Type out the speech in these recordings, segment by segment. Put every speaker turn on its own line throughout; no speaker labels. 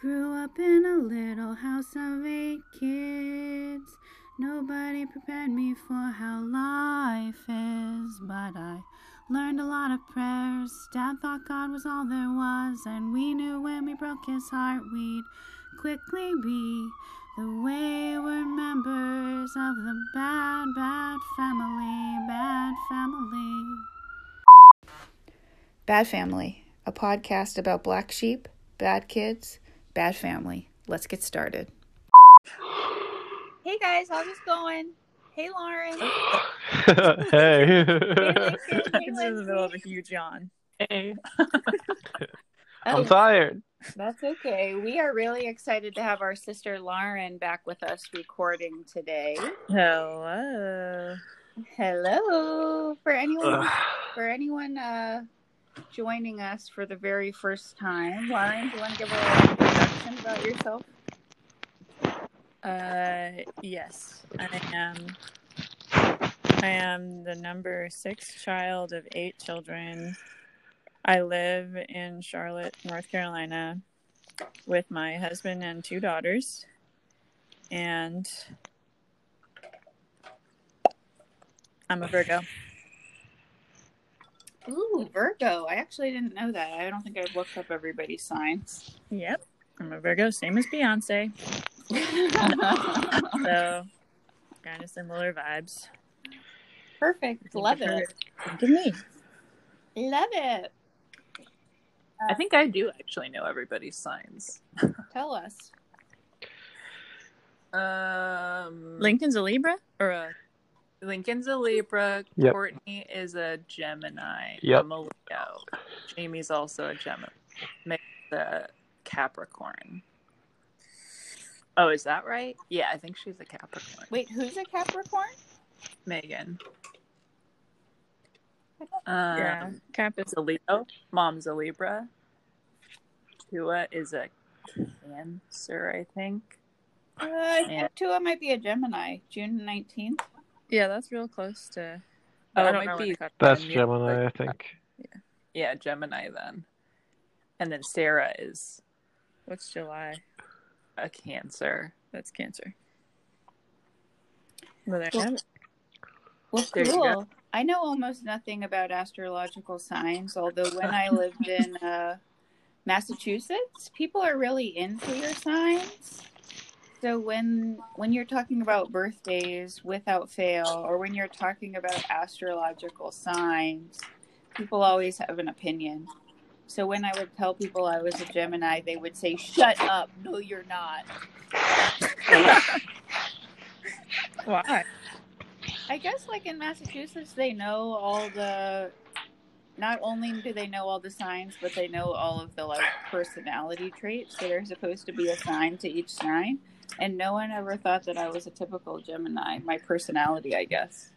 Grew up in a little house of eight kids. Nobody prepared me for how life is, but I learned a lot of prayers. Dad thought God was all there was, and we knew when we broke his heart we'd quickly be the wayward members of the bad, bad family, bad family. Bad Family, a podcast about black sheep, bad kids, bad family. Let's get started.
Hey guys, how's it going? Hey Lauren.
hey.
It's in the middle of a huge yawn.
Hey.
I'm tired.
That's okay. We are really excited to have our sister Lauren back with us recording today.
Hello.
Hello. For anyone for anyone uh joining us for the very first time, Lauren, do you want to give a about yourself?
Uh, yes, I am. I am the number six child of eight children. I live in Charlotte, North Carolina, with my husband and two daughters. And I'm a Virgo.
Ooh, Virgo. I actually didn't know that. I don't think I've looked up everybody's signs.
Yep, I'm a Virgo, same as Beyonce. So, kind of similar vibes.
Perfect. Love it.
Think of me.
Love it.
I think I do actually know everybody's signs.
Tell us.
Um,
Lincoln's a Libra or a
Lincoln's a Libra.
Yep.
Courtney is a Gemini.
Yep.
I'm a Leo. Jamie's also a Gemini. Meg's a Capricorn. Oh, is that right? Yeah, I think she's a Capricorn.
Wait, who's a Capricorn?
Megan. Um,
yeah Cap is
is a Leo. Mom's a Libra. Tua is a Cancer, I think.
Uh, I
Yeah.
think Tua might be a Gemini. June 19th.
Yeah, that's real close to.
Oh,
I
it might be-
That's Gemini, I
like-
think.
Yeah, Gemini then. And then Sarah is
What's July?
a Cancer.
That's Cancer. Well, there
Well-
it.
Well,
There you
cool.
go.
I know almost nothing about astrological signs, although when I lived in uh, Massachusetts, people are really into your signs. So when when you're talking about birthdays without fail, or when you're talking about astrological signs, people always have an opinion. So when I would tell people I was a Gemini, they would say, "Shut up! No, you're not."
Why?
I guess like in Massachusetts, they know all the. Not only do they know all the signs, but they know all of the like personality traits that are supposed to be assigned to each sign. And no one ever thought that I was a typical Gemini. My personality, I guess.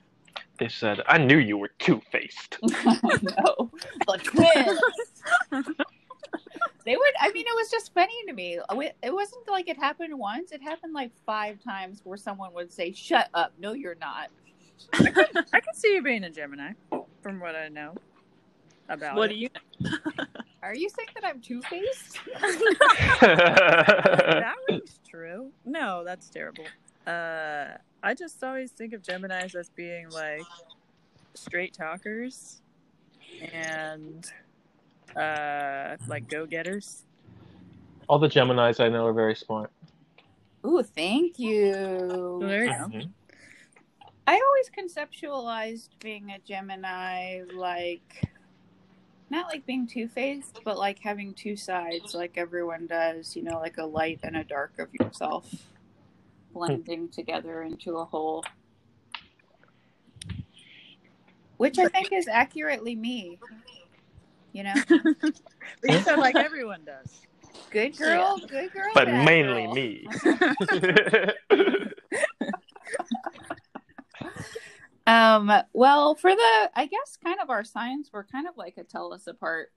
They said, I knew you were two faced.
I know the twins. they would. I mean, it was just funny to me. It wasn't like it happened once. It happened like five times where someone would say, "Shut up! No, you're not."
I can see you being a Gemini, from what I know about.
What
it.
do you
Are you saying that I'm two faced?
that rings true. No, that's terrible. Uh, I just always think of Gemini's as being like straight talkers and uh, like go getters.
All the Geminis I know are very smart.
Ooh, thank you.
there you
Mm-hmm.
go.
I always conceptualized being a Gemini like not like being two faced, but like having two sides, like everyone does, you know, like a light and a dark of yourself blending together into a whole. Which I think is accurately me. You know?
You said like everyone does.
Good girl, good girl.
But mainly
girl.
me.
Um, well, for the, I guess, kind of our signs were kind of like a tell us apart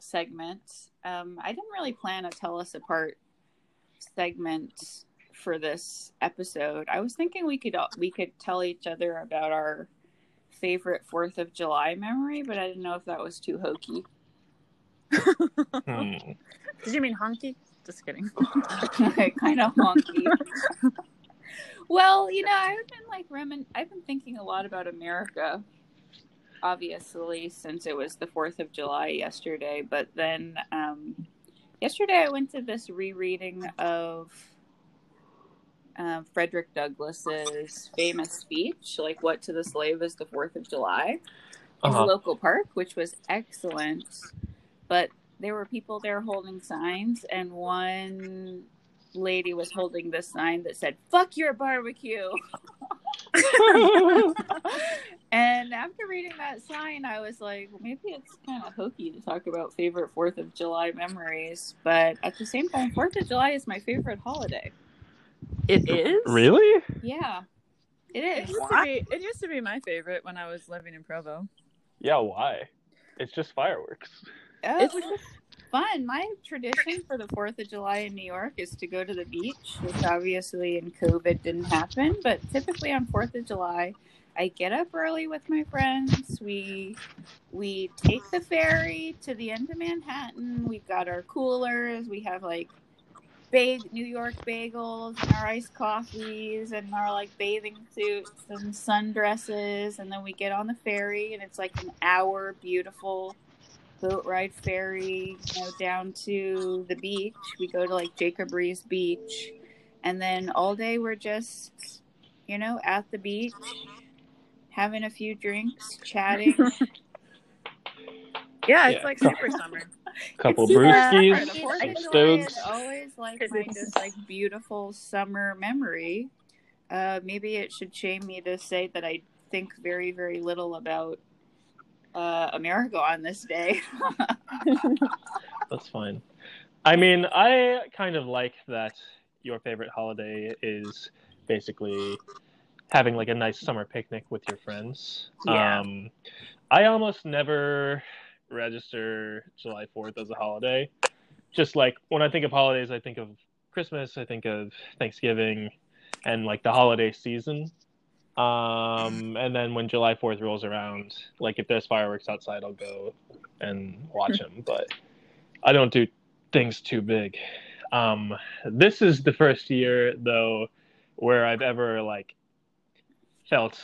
segment. Um, I didn't really plan a tell us apart segment for this episode. I was thinking we could we could tell each other about our favorite Fourth of July memory, but I didn't know if that was too hokey.
Hmm.
Did you mean honky? Just kidding.
kind of honky. well, you know, I've been like remin- I've been thinking a lot about America, obviously, since it was the Fourth of July yesterday. But then um, yesterday, I went to this rereading of uh, Frederick Douglass's famous speech, like "What to the slave is the Fourth of July,"
Uh-huh.
local park, which was excellent. But there were people there holding signs, and one lady was holding this sign that said "Fuck your barbecue." and after reading that sign, I was like, well, maybe it's kind of hokey to talk about favorite Fourth of July memories, but at the same time, Fourth of July is my favorite holiday.
It is
really?
Yeah, it
It
is.
used, to be, it used to be my favorite when I was living in Provo.
Yeah. Why? It's just fireworks.
Oh,
It's-
it's fun. My tradition for the Fourth of July in New York is to go to the beach, which obviously in COVID didn't happen. But typically on Fourth of July, I get up early with my friends. We we take the ferry to the end of Manhattan. We've got our coolers. We have like bag New York bagels and our iced coffees and our like bathing suits and sundresses. And then we get on the ferry, and it's like an hour beautiful boat ride ferry, you know, down to the beach. We go to like Jacob Riis Beach, and then all day we're just, you know, at the beach, having a few drinks, chatting.
Yeah, it's
Yeah.
like super summer.
Couple
It's super
brewskis,
summer. The Fourth
some
of July
Stokes.
is always like
It's-
my just like beautiful summer memory. Uh, maybe it should shame me to say that I think very, very little about uh, America on this day.
That's fine. I mean, I kind of like that your favorite holiday is basically having like a nice summer picnic with your friends.
Yeah.
Um, I almost never register July 4th as a holiday. Just like when I think of holidays, I think of Christmas, I think of Thanksgiving, and like the holiday season. Um, and then when July 4th rolls around, like if there's fireworks outside, I'll go and watch them. But I don't do things too big. Um, this is the first year though where I've ever like felt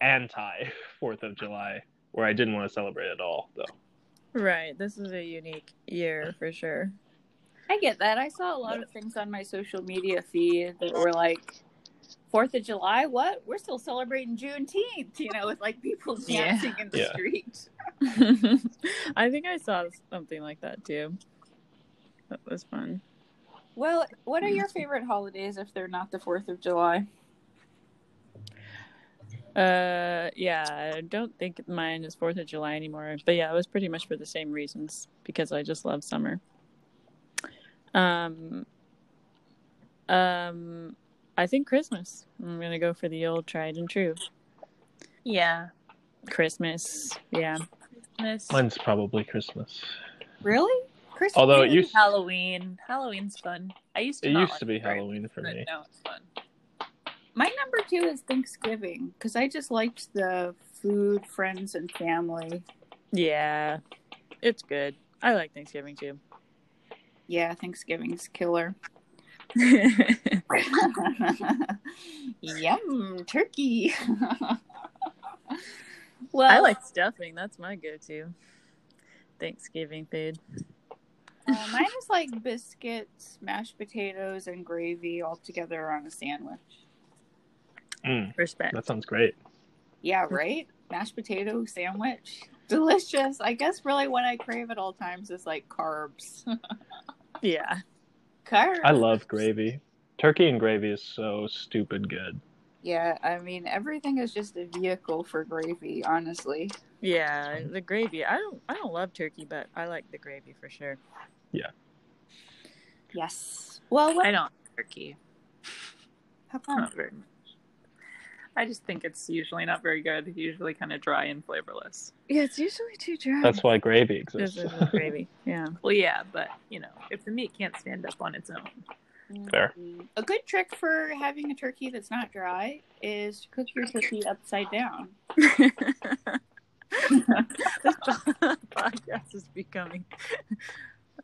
anti Fourth of July, where I didn't want to celebrate at all. Though.
Right. This is a unique year for sure.
I get that. I saw a lot of things on my social media feed that were like, Fourth of July, what? We're still celebrating Juneteenth, you know, with like people
Yeah.
dancing in the
Yeah.
street.
I think I saw something like that too. That was fun.
Well, what are your favorite holidays if they're not the Fourth of July?
Uh, yeah, I don't think mine is Fourth of July anymore. But yeah, it was pretty much for the same reasons because I just love summer. Um, um, I think Christmas. I'm gonna go for the old tried and true
Yeah.
Christmas. Yeah,
Miss
Mine's probably Christmas.
Really? Christmas?
Although it used
Halloween. Halloween's fun. I used to
it used
like
to be
it
Halloween for me.
now it's fun.
My number two is Thanksgiving because I just liked the food, friends, and family.
yeah, it's good. I like Thanksgiving too.
Yeah, Thanksgiving's killer. Yum, turkey. well,
I like stuffing. That's my go-to. Thanksgiving food.
uh, mine is like biscuits, mashed potatoes, and gravy all together on a sandwich.
Mm,
Respect.
that sounds great.
Yeah, right? Mashed potato sandwich. Delicious. I guess really what I crave at all times is like carbs.
Yeah.
carbs.
I love gravy. Turkey and gravy is so stupid good.
Yeah, I mean everything is just a vehicle for gravy, honestly.
Yeah, the gravy. I don't I don't love turkey, but I like the gravy for sure. Yeah.
Yes. Well, what,
I don't like turkey.
how come?
Not very much. I just think it's usually not very good. Usually kind of dry and flavorless.
Yeah, it's usually too dry.
That's why gravy
This
exists.
is gravy. Yeah.
Well, yeah, but you know, if the meat can't stand up on its own,
Fair.
Mm, A good trick for having a turkey that's not dry is to cook your turkey upside down.
this podcast is becoming.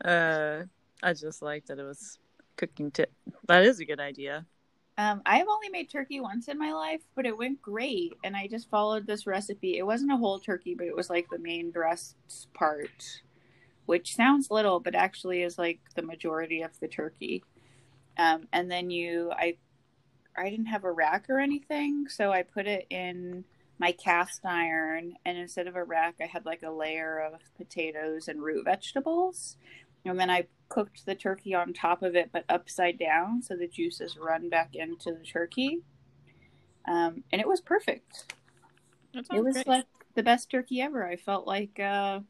Uh, I just like that it was cooking tip. That is a good idea.
Um, I've only made turkey once in my life, but it went great. And I just followed this recipe. It wasn't a whole turkey, but it was like the main breast part, which sounds little, but actually is like the majority of the turkey. Um, and then you, I, I didn't have a rack or anything, so I put it in my cast iron, and instead of a rack, I had like a layer of potatoes and root vegetables, and then I cooked the turkey on top of it, but upside down, so the juices run back into the turkey. Um, and it was perfect. It was
great.
like the best turkey ever. I felt like uh,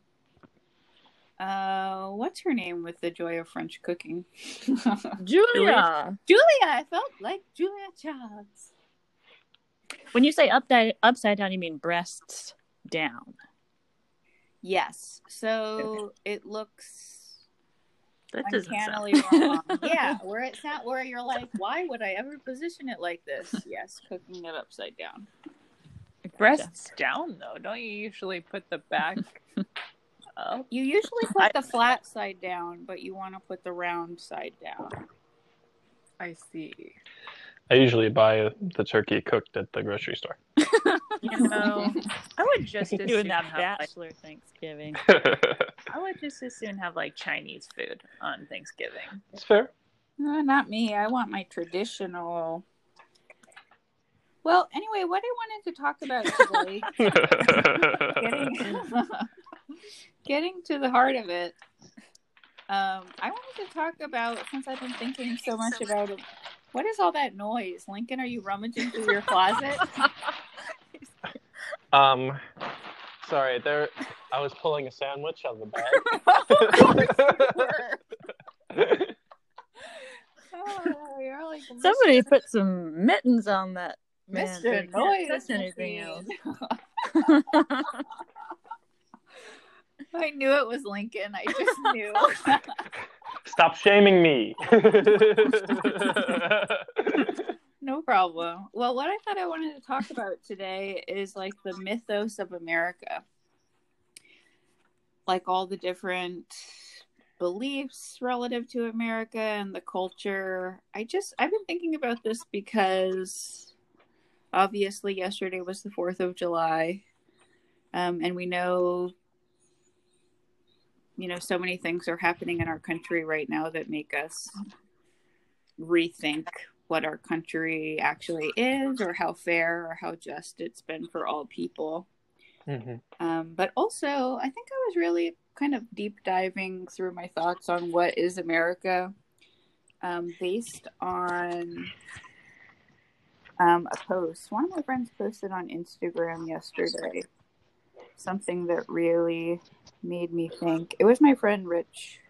uh, what's her name with the joy of French cooking?
Julia.
Julia. I felt like Julia Childs.
When you say upside upside down, you mean breasts down.
Yes. So it looks
That doesn't sound.
uncannily wrong. yeah, where it's not where you're like, why would I ever position it like this? Yes, cooking it upside down.
Breasts down though. Don't you usually put the back up?
You usually put the flat side down, but you want to put the round side down.
I see.
I usually buy the turkey cooked at the grocery store.
You know, I would just as
Doing
soon
that
have like,
bachelor Thanksgiving.
I would just as soon have like Chinese food on Thanksgiving.
It's fair.
No, not me. I want my traditional. Well, anyway, what I wanted to talk about today, getting, getting to the heart of it, um, I wanted to talk about since I've been thinking so much about it. What is all that noise, Lincoln? Are you rummaging through your closet?
um, sorry, there. I was pulling a sandwich out of the bag.
Oh, you're like
Somebody put some mittens on that man. so
Mr.
can't
Noise
touch anything else.
I knew it was Lincoln. I just knew.
Stop shaming me.
no problem. Well, what I thought I wanted to talk about today is like the mythos of America. Like all the different beliefs relative to America and the culture. I just I've been thinking about this because obviously yesterday was the 4th of July. Um, and we know you know so many things are happening in our country right now that make us rethink what our country actually is or how fair or how just it's been for all people.
Mhm.
um, but also i think i was really kind of deep diving through my thoughts on what is america um, based on um, a post. One of my friends posted on instagram yesterday something that really made me think. It was my friend Rich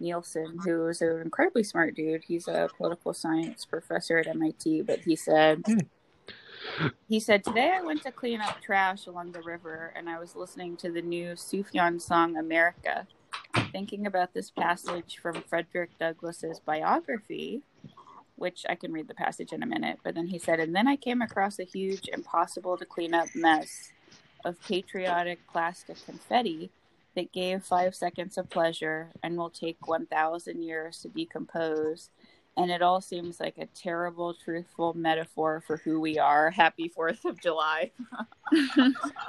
Nielsen, who is an incredibly smart dude. He's a political science professor at MIT, but he said hmm. he said today I went to clean up trash along the river and I was listening to the new Sufjan song America, thinking about this passage from Frederick Douglass's biography. Which I can read the passage in a minute, but then he said, and then I came across a huge, impossible to clean up mess of patriotic plastic confetti that gave five seconds of pleasure and will take 1,000 years to decompose. And it all seems like a terrible, truthful metaphor for who we are. Happy 4th of July.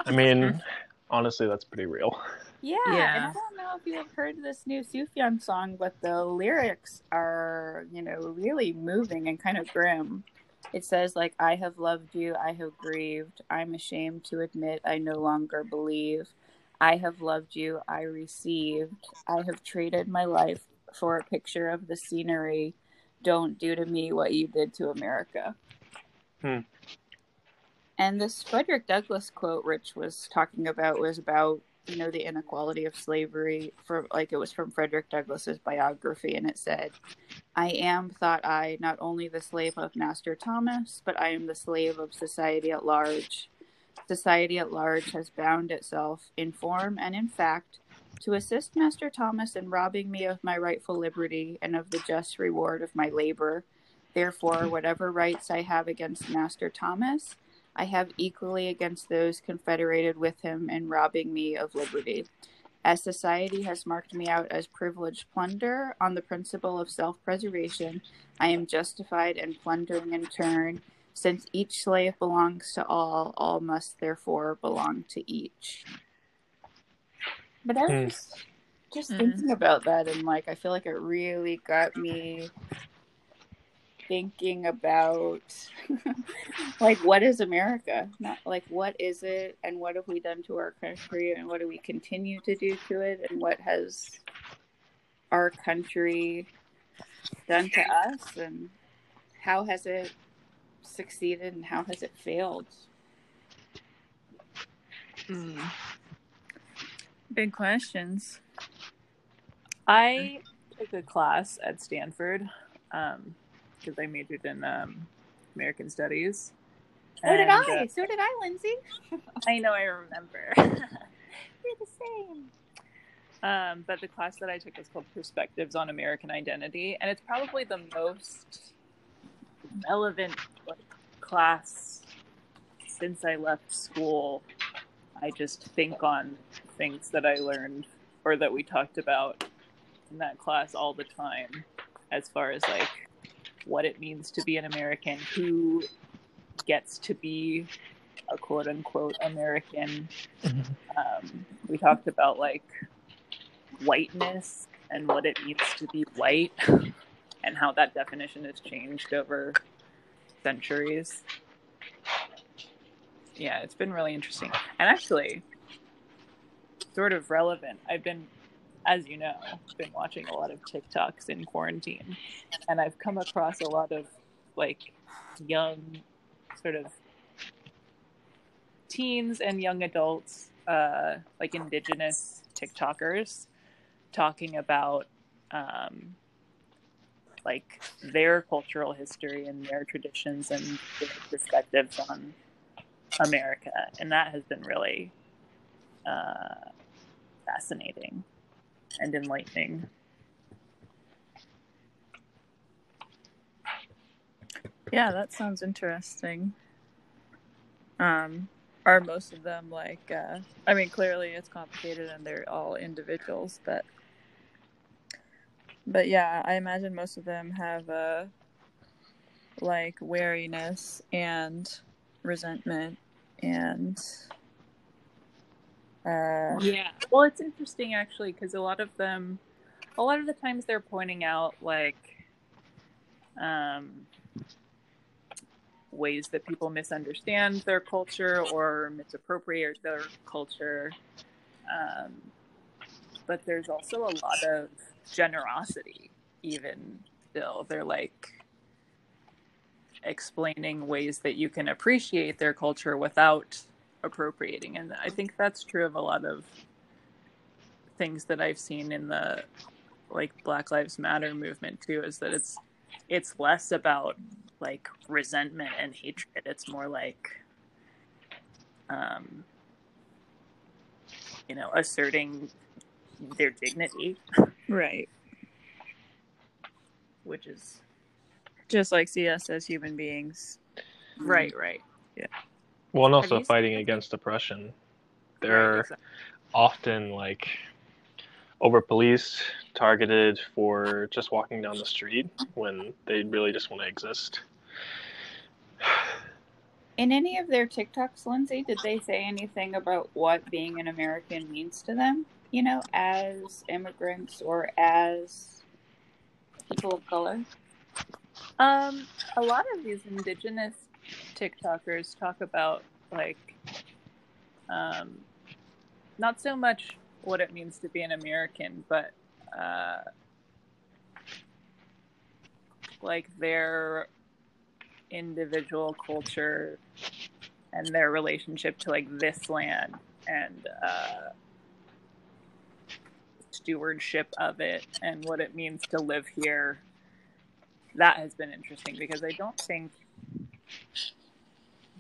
I mean, honestly, that's pretty real.
Yeah,
Yeah.
and I don't know if you have heard this new Sufjan song, but the lyrics are, you know, really moving and kind of grim. It says like, "I have loved you, I have grieved. I'm ashamed to admit I no longer believe. I have loved you, I received. I have traded my life for a picture of the scenery. Don't do to me what you did to America."
Hmm.
And this Frederick Douglass quote Rich was talking about was about you know the inequality of slavery for like it was from Frederick Douglass's biography and it said I am thought I not only the slave of Master Thomas but I am the slave of society at large society at large has bound itself in form and in fact to assist Master Thomas in robbing me of my rightful liberty and of the just reward of my labor therefore whatever rights I have against Master Thomas I have equally against those confederated with him in robbing me of liberty. As society has marked me out as privileged plunder on the principle of self preservation, I am justified in plundering in turn. Since each slave belongs to all, all must therefore belong to each. But I was just
Hmm.
thinking about that, and like, I feel like it really got me thinking about like what is America? Not like what is it and what have we done to our country and what do we continue to do to it and what has our country done to us and how has it succeeded and how has it failed?
Mm.
Big questions.
I took a class at Stanford because I majored in um, American Studies.
So did I.
uh,
so did I, Lindsay.
I know, I remember. We're the same. Um, but the class that I took was called Perspectives on American Identity, and it's probably the most relevant like, class since I left school. I just think on things that I learned or that we talked about in that class all the time, as far as like what it means to be an American, who gets to be a quote unquote American. Um, we talked about like whiteness and what it means to be white and how that definition has changed over centuries. Yeah, it's been really interesting. And actually, sort of relevant. I've been, as you know, I've been watching a lot of TikToks in quarantine, and I've come across a lot of like young, sort of teens and young adults, uh, like indigenous TikTokers, talking about um, like their cultural history and their traditions and their perspectives on America, and that has been really uh, fascinating and enlightening.
Yeah, that sounds interesting. Um, are most of them like? Uh, I mean, clearly it's complicated and they're all individuals, but but yeah, I imagine most of them have uh, like wariness and resentment and uh,
Yeah. Well, it's interesting actually because a lot of them, a lot of the times they're pointing out like um, ways that people misunderstand their culture or misappropriate their culture. Um, but there's also a lot of generosity, even still. They're like explaining ways that you can appreciate their culture without appropriating and i think that's true of a lot of things that i've seen in the like black lives matter movement too is that it's it's less about like resentment and hatred. It's more like um you know asserting their dignity.
Right,
which is
just like see us as human beings.
right right
Well, and also fighting
seen-
against oppression. They're
exactly.
often like over policed, targeted for just walking down the street when they really just want to exist.
In any of their TikToks, Lindsay, did they say anything about what being an American means to them? You know, as immigrants or as people of color?
Um, a lot of these indigenous TikTokers talk about like, um, not so much what it means to be an American, but uh, like their individual culture and their relationship to like this land and uh, stewardship of it and what it means to live here. That has been interesting because I don't think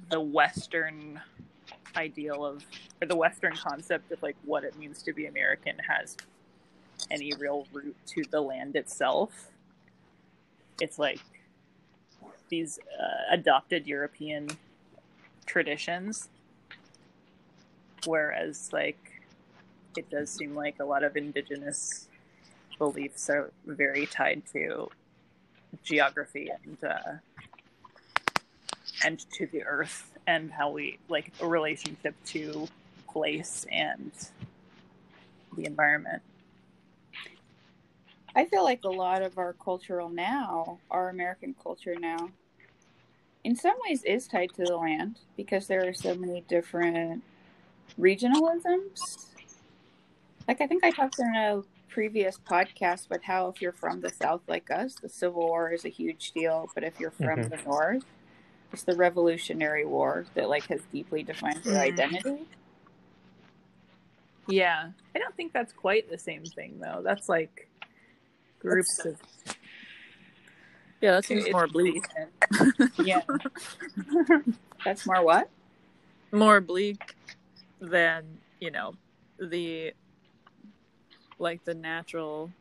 the Western ideal of or the Western concept of like what it means to be American has any real root to the land itself. It's like these uh, adopted European traditions. Whereas, like, it does seem like a lot of indigenous beliefs are very tied to geography and uh, and to the earth and how we like a relationship to place and the environment.
I feel like a lot of our cultural now, our American culture now, in some ways is tied to the land because there are so many different regionalisms. Like I think I talked in a previous podcast about how if you're from the South like us, the Civil War is a huge deal, but if you're from
Mhm.
the North, it's the Revolutionary War that like has deeply defined your
Mhm.
identity.
Yeah, I don't think that's quite the same thing though. That's like groups of
Yeah, that seems more bleak.
Yeah. That's more what?
More bleak than, you know, the like the natural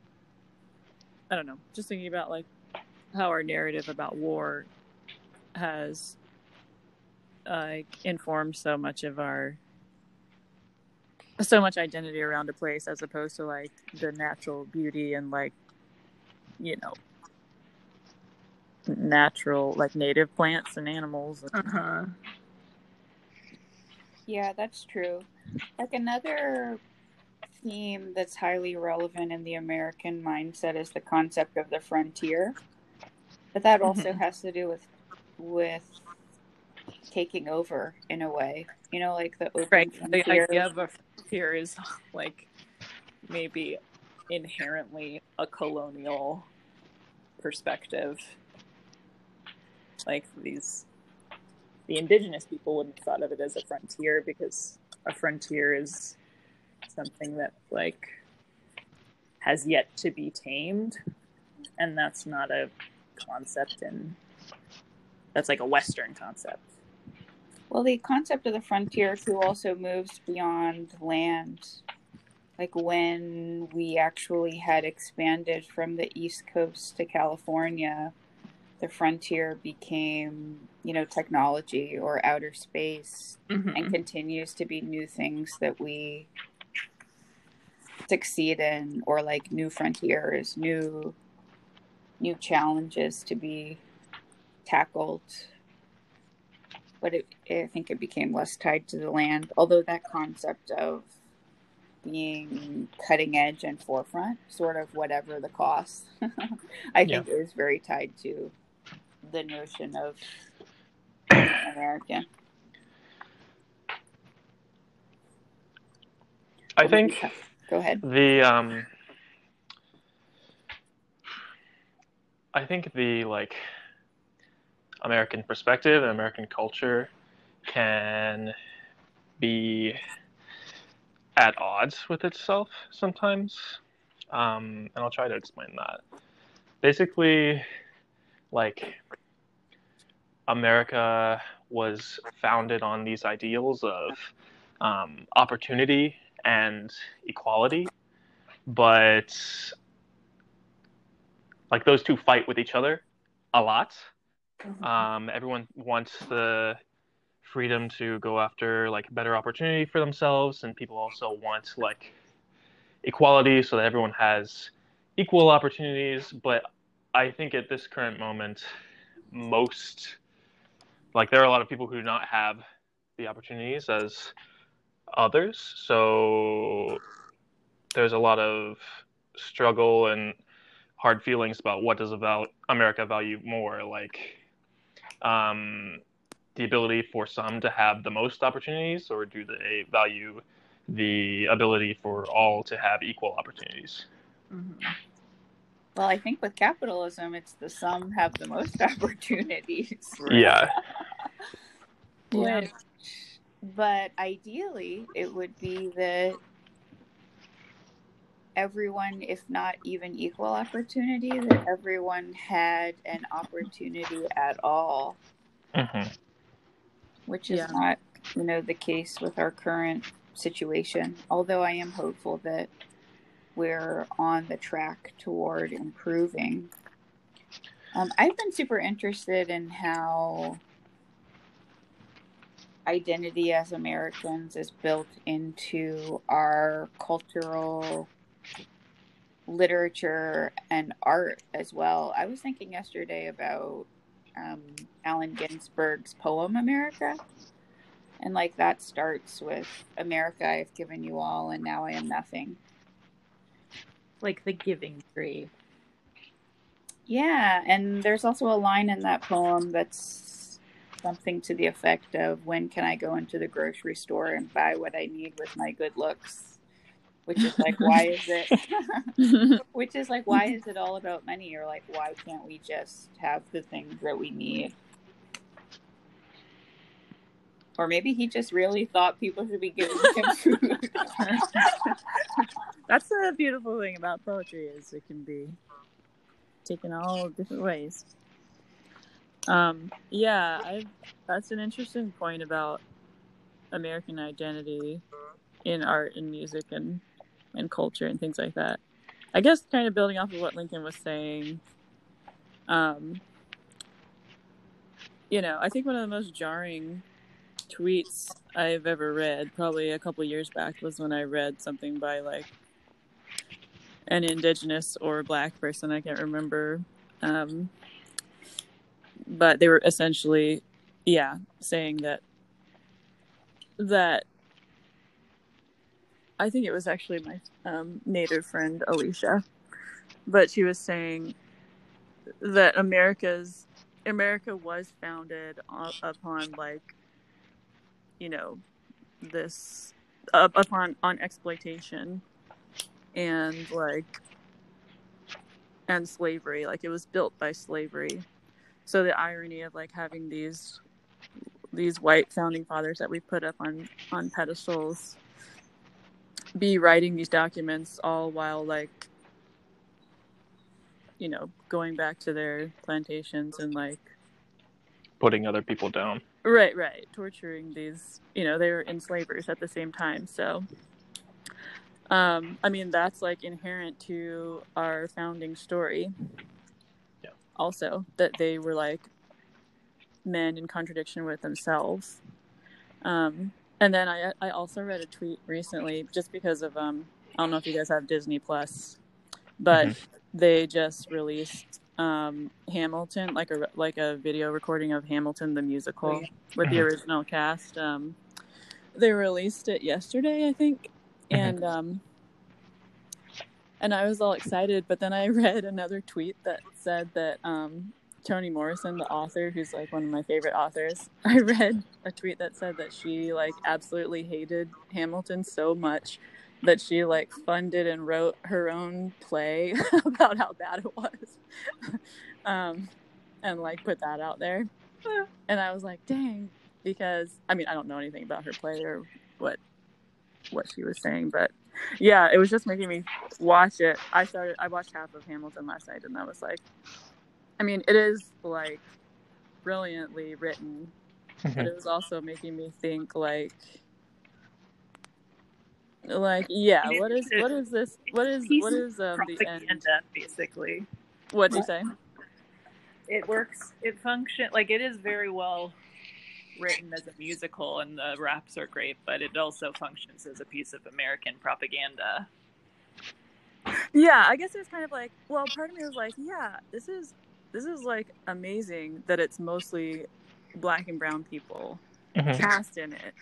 I don't know, just thinking about like how our narrative about war has like informed so much of our so much identity around a place as opposed to like the natural beauty and like you know natural like native plants and animals
uh-huh.
Yeah, that's true. Like another theme that's highly relevant in the American mindset is the concept of the frontier. But that also
Mhm.
has to do with with taking over in a way. You know, like the open
Right. The idea of a frontier is like maybe inherently a colonial perspective. Like these, the indigenous people wouldn't have thought of it as a frontier because a frontier is something that like has yet to be tamed, and that's not a concept in that's like a Western concept.
Well, the concept of the frontier too also moves beyond land. Like when we actually had expanded from the East Coast to California, the frontier became, you know, technology or outer space mm-hmm. and continues to be new things that we succeed in or like new frontiers, new new challenges to be tackled but it, I think it became less tied to the land. Although that concept of being cutting edge and forefront, sort of whatever the cost, I think is very tied to the notion of America.
I think
Go ahead.
the um I think the like American perspective and American culture can be at odds with itself sometimes. Um, and I'll try to explain that. Basically, like America was founded on these ideals of um, opportunity and equality, but like those two fight with each other a lot. Um, everyone wants the freedom to go after like better opportunity for themselves, and people also want like equality so that everyone has equal opportunities. But I think at this current moment, most like there are a lot of people who do not have the opportunities as others. So there's a lot of struggle and hard feelings about what does about America value more, like um, the ability for some to have the most opportunities, or do they value the ability for all to have equal opportunities?
Well, I think with capitalism, it's the some have the most opportunities.
Yeah,
Yeah.
But ideally, it would be that everyone, if not even equal opportunity, that everyone had an opportunity at all,
hmm
which is
Yeah.
not, you know, the case with our current situation. Although I am hopeful that we're on the track toward improving. Um, I've been super interested in how identity as Americans is built into our cultural literature and art as well. I was thinking yesterday about um, Allen Ginsberg's poem America. And like that starts with America, I've given you all, and now I am nothing.
Like the giving tree.
Yeah, and there's also a line in that poem that's something to the effect of when can I go into the grocery store and buy what I need with my good looks? Which is like why is it which is like why is it all about money or like why can't we just have the things that we need? Or maybe he just really thought people should be giving him food.
That's the beautiful thing about poetry is it can be taken all different ways. Um, yeah, I that's an interesting point about American identity in art and music and and culture and things like that. I guess kind of building off of what Lincoln was saying. Um, you know, I think one of the most jarring tweets I've ever read, probably a couple years back, was when I read something by like an indigenous or black person. I can't remember. Um, but they were essentially, yeah, saying that that I think it was actually my um, native friend Alicia, but she was saying that America's America was founded upon like you know this upon on exploitation and like and slavery. Like it was built by slavery. So the irony of like having these these white founding fathers that we put up on on pedestals be writing these documents all while like you know going back to their plantations and like
putting other people down
Right, right. Torturing these, you know, they were enslavers at the same time. So, um, I mean, that's like inherent to our founding story.
Yeah.
Also, that they were like men in contradiction with themselves. Um, and then I, I also read a tweet recently just because of, um, I don't know if you guys have Disney Plus, but mm-hmm. they just released um, Hamilton, like a like a video recording of Hamilton the musical with the mm-hmm. original cast. Um, they released it yesterday, I think, mm-hmm. and um, and I was all excited. But then I read another tweet that said that um, Toni Morrison, the author, who's like one of my favorite authors, I read a tweet that said that she like absolutely hated Hamilton so much that she like funded and wrote her own play about how bad it was. Um, and like put that out there. And i was like dang because i mean i don't know anything about her play or what what she was saying but yeah it was just making me watch it. I started i watched half of hamilton last night and i was like i mean it is like brilliantly written but it was also making me think like like, yeah, what is what is this? What is what is um, the end?
Basically,
what do you say?
It works. It function like it is very well written as a musical, and the raps are great, but it also functions as a piece of American propaganda.
Yeah, I guess it was kind of like, well, part of me was like, yeah, this is this is like amazing that it's mostly black and brown people mm-hmm. cast in it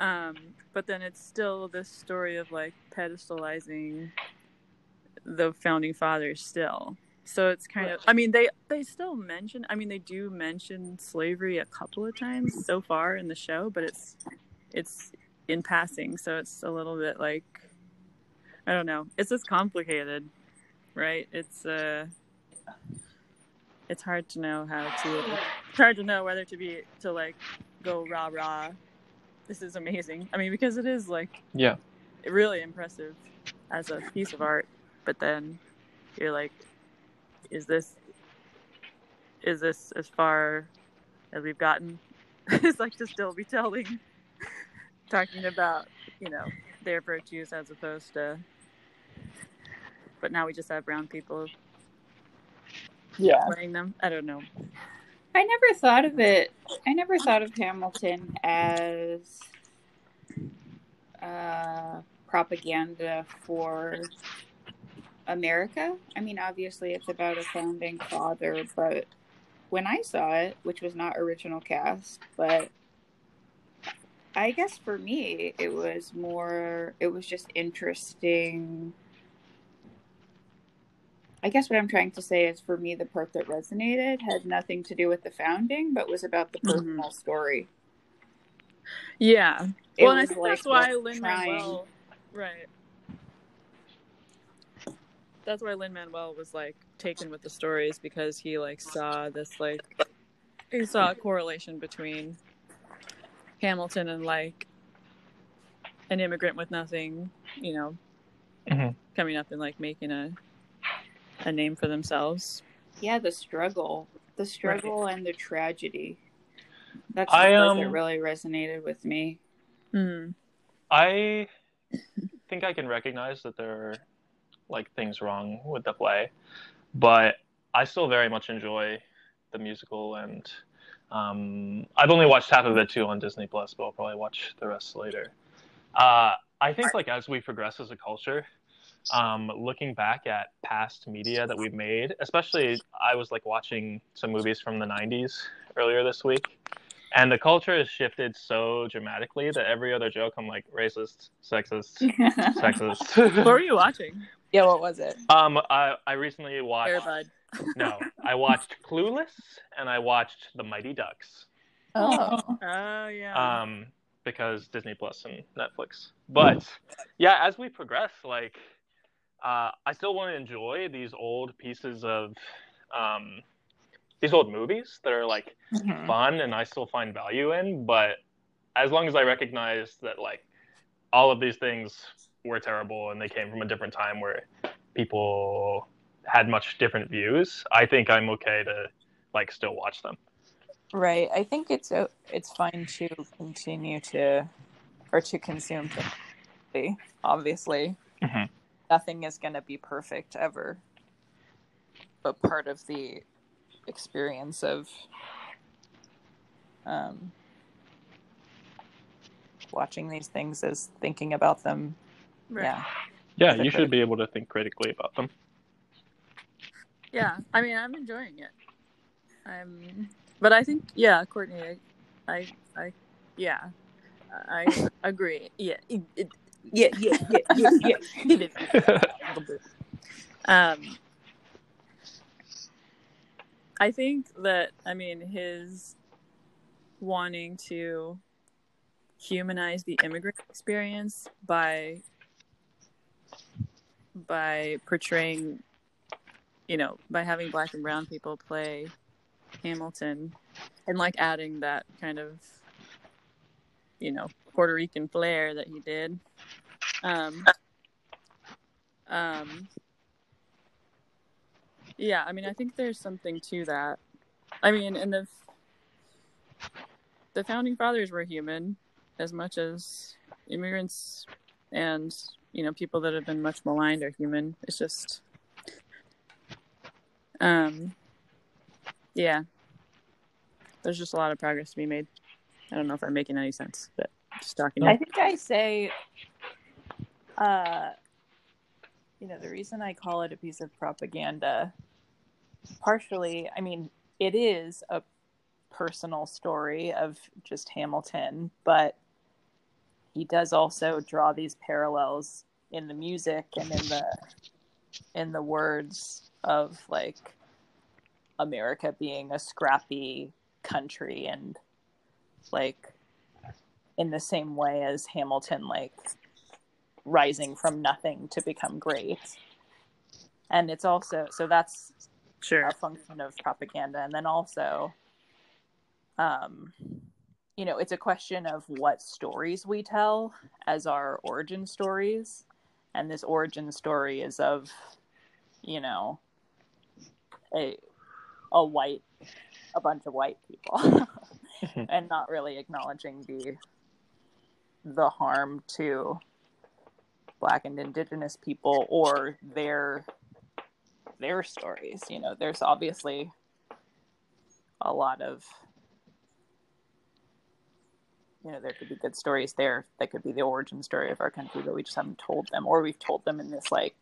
um, but then it's still this story of like pedestalizing the founding fathers still. So it's kind of I mean they they still mention I mean they do mention slavery a couple of times so far in the show, but it's it's in passing, so it's a little bit like I don't know. It's just complicated, right? It's uh it's hard to know how to it's hard to know whether to be to like go rah rah this is amazing. I mean, because it is like
yeah,
really impressive as a piece of art. But then you're like, is this is this as far as we've gotten? it's like to still be telling, talking about you know their virtues as opposed to. But now we just have brown people
yeah
playing them. I don't know.
I never thought of it. I never thought of Hamilton as uh, propaganda for America. I mean, obviously, it's about a founding father, but when I saw it, which was not original cast, but I guess for me, it was more, it was just interesting. I guess what I'm trying to say is for me, the part that resonated had nothing to do with the founding, but was about the
Mhm.
personal story.
Yeah.
It
well, and I think
like
that's why
what
Lin Manuel, right? That's why Lin Manuel was like taken with the stories because he like saw this like he saw a correlation between Hamilton and like an immigrant with nothing, you know,
Mhm.
coming up and like making a a name for themselves.
Yeah, the struggle, the struggle and the tragedy. That's the
I,
part that
um,
really resonated with me.
Mm.
I think I can recognize that there are like things wrong with the play, but I still very much enjoy the musical, and um, I've only watched half of it too on Disney Plus, but I'll probably watch the rest later. Uh, I think like as we progress as a culture, um, looking back at past media that we've made, especially I was like watching some movies from the '90s earlier this week, and the culture has shifted so dramatically that every other joke I'm like racist, sexist, sexist.
What were you watching?
Yeah, what was it?
um, I I recently watched.
Airbud.
No, I watched Clueless and I watched The Mighty Ducks.
Oh,
Oh yeah.
Um, because Disney Plus and Netflix. But yeah, as we progress, like, uh, I still want to enjoy these old pieces of, um, these old movies that are like
Mhm.
fun and I still find value in. But as long as I recognize that like all of these things were terrible and they came from a different time where people had much different views, I think I'm okay to like still watch them.
right. I think it's o- it's fine to continue to or to consume. Obviously,
Mhm.
Nothing is going to be perfect ever, but part of the experience of um, watching these things is thinking about them.
Right.
Yeah.
Yeah, you should be able to think critically about them.
Yeah, I mean, I'm enjoying it. I'm, but I think, yeah, Courtney, I, I, I yeah, I agree. Yeah, it, it, yeah, yeah, yeah, yeah, yeah. um, I think that I mean his wanting to humanize the immigrant experience by by portraying you know by having black and brown people play Hamilton and like adding that kind of you know Puerto Rican flair that he did um um yeah i mean i think there's something to that. I mean and the the founding fathers were human as much as immigrants and you know people that have been much maligned are human. It's just um yeah. There's just a lot of progress to be made. I don't know if i'm making any sense but just talking
I think I say, uh, you know, the reason I call it a piece of propaganda, partially, I mean, it is a personal story of just Hamilton, but he does also draw these parallels in the music and in the in the words of like America being a scrappy country and like in the same way as Hamilton, like rising from nothing to become great. And it's also so that's
sure
a function of propaganda, and then also, um, you know, it's a question of what stories we tell as our origin stories, and this origin story is of, you know, a a white, a bunch of white people. and not really acknowledging the the harm to black and indigenous people or their their stories you know there's obviously a lot of you know there could be good stories there that could be the origin story of our country but we just haven't told them or we've told them in this like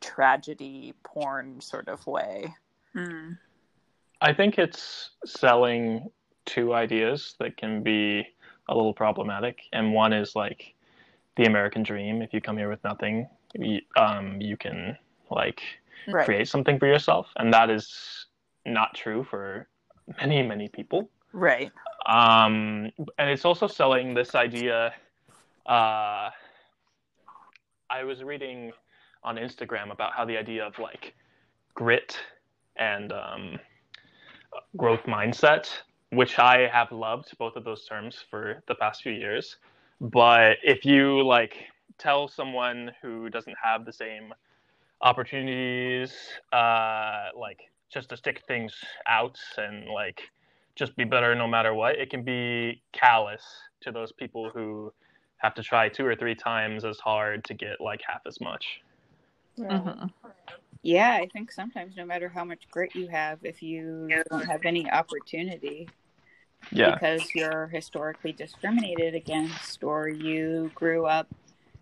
tragedy porn sort of way
Mm.
I think it's selling two ideas that can be a little problematic, and one is like the American dream. If you come here with nothing, you, um, you can like
right
create something for yourself, and that is not true for many many people.
right
Um, and it's also selling this idea. Uh, I was reading on Instagram about how the idea of like grit and um, growth mindset, which I have loved both of those terms for the past few years. But if you like tell someone who doesn't have the same opportunities, uh, like just to stick things out and like just be better no matter what, it can be callous to those people who have to try two or three times as hard to get like half as much.
Mhm.
Yeah, I think sometimes no matter how much grit you have, if you don't have any opportunity
Yeah.
because you're historically discriminated against or you grew up